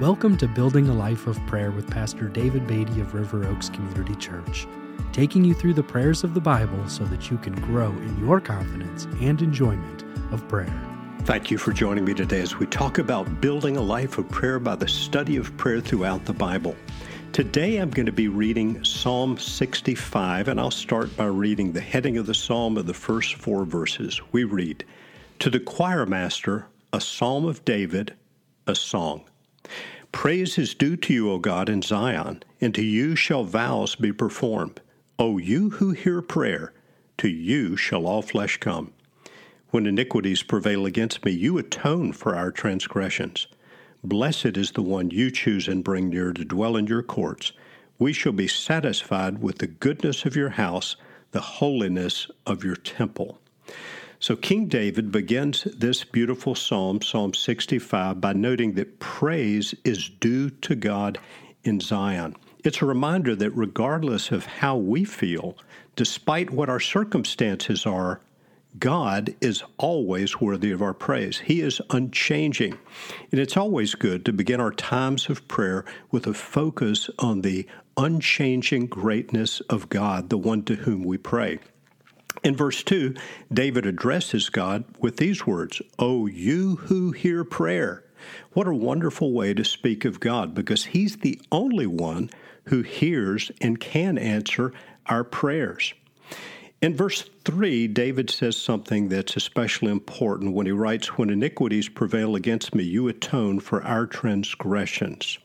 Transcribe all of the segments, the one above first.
Welcome to Building a Life of Prayer with Pastor David Beatty of River Oaks Community Church, taking you through the prayers of the Bible so that you can grow in your confidence and enjoyment of prayer. Thank you for joining me today as we talk about building a life of prayer by the study of prayer throughout the Bible. Today I'm going to be reading Psalm 65, and I'll start by reading the heading of the psalm of the first four verses. We read, To the choir master, a psalm of David, a song. Praise is due to you, O God, in Zion, and to you shall vows be performed. O you who hear prayer, to you shall all flesh come. When iniquities prevail against me, you atone for our transgressions. Blessed is the one you choose and bring near to dwell in your courts. We shall be satisfied with the goodness of your house, the holiness of your temple. So King David begins this beautiful psalm, Psalm 65, by noting that praise is due to God in Zion. It's a reminder that regardless of how we feel, despite what our circumstances are, God is always worthy of our praise. He is unchanging. And it's always good to begin our times of prayer with a focus on the unchanging greatness of God, the one to whom we pray. In verse 2, David addresses God with these words O you who hear prayer. What a wonderful way to speak of God because He's the only one who hears and can answer our prayers. In verse 3, David says something that's especially important when he writes, When iniquities prevail against me, you atone for our transgressions.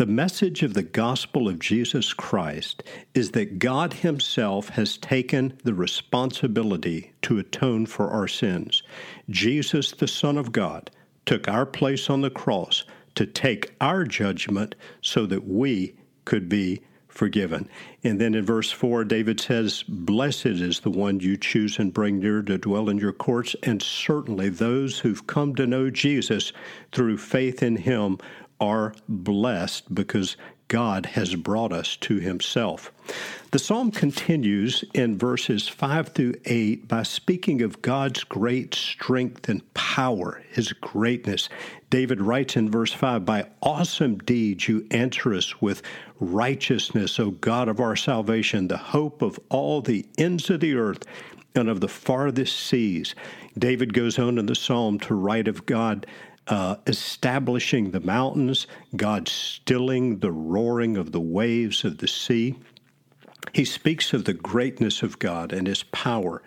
The message of the gospel of Jesus Christ is that God Himself has taken the responsibility to atone for our sins. Jesus, the Son of God, took our place on the cross to take our judgment so that we could be forgiven. And then in verse 4, David says, Blessed is the one you choose and bring near to dwell in your courts, and certainly those who've come to know Jesus through faith in him are blessed because God has brought us to Himself. The psalm continues in verses 5 through 8 by speaking of God's great strength and power, His greatness. David writes in verse 5 By awesome deeds you answer us with righteousness, O God of our salvation, the hope of all the ends of the earth and of the farthest seas. David goes on in the psalm to write of God uh, establishing the mountains, God stilling the roaring of the waves of the sea. He speaks of the greatness of God and his power.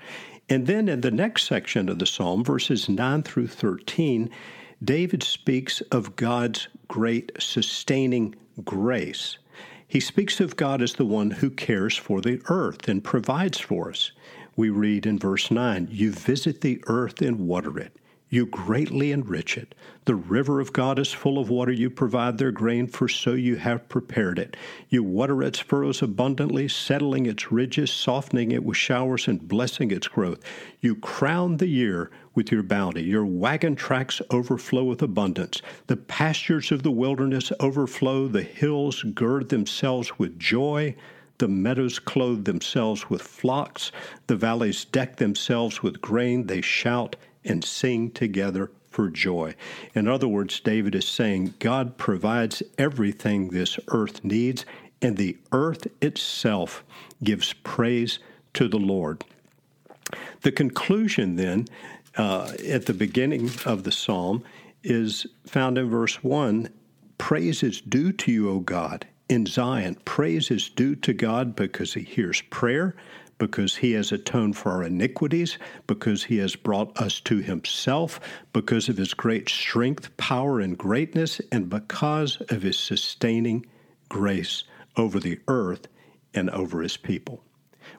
And then in the next section of the psalm, verses 9 through 13, David speaks of God's great sustaining grace. He speaks of God as the one who cares for the earth and provides for us. We read in verse 9, You visit the earth and water it. You greatly enrich it. The river of God is full of water. You provide their grain, for so you have prepared it. You water its furrows abundantly, settling its ridges, softening it with showers, and blessing its growth. You crown the year with your bounty. Your wagon tracks overflow with abundance. The pastures of the wilderness overflow. The hills gird themselves with joy. The meadows clothe themselves with flocks. The valleys deck themselves with grain. They shout and sing together for joy. In other words, David is saying God provides everything this earth needs, and the earth itself gives praise to the Lord. The conclusion, then, uh, at the beginning of the psalm, is found in verse 1 Praise is due to you, O God, in Zion. Praise is due to God because he hears prayer, because he has atoned for our iniquities, because he has brought us to himself, because of his great strength, power, and greatness, and because of his sustaining grace over the earth and over his people.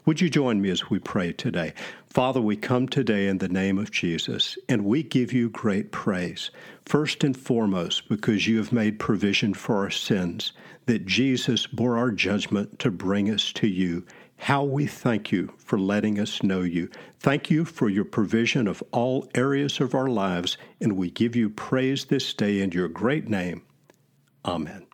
Would you join me as we pray today? Father, we come today in the name of Jesus, and we give you great praise. First and foremost, because you have made provision for our sins, that Jesus bore our judgment to bring us to you how we thank you for letting us know you. Thank you for your provision of all areas of our lives, and we give you praise this day in your great name. Amen.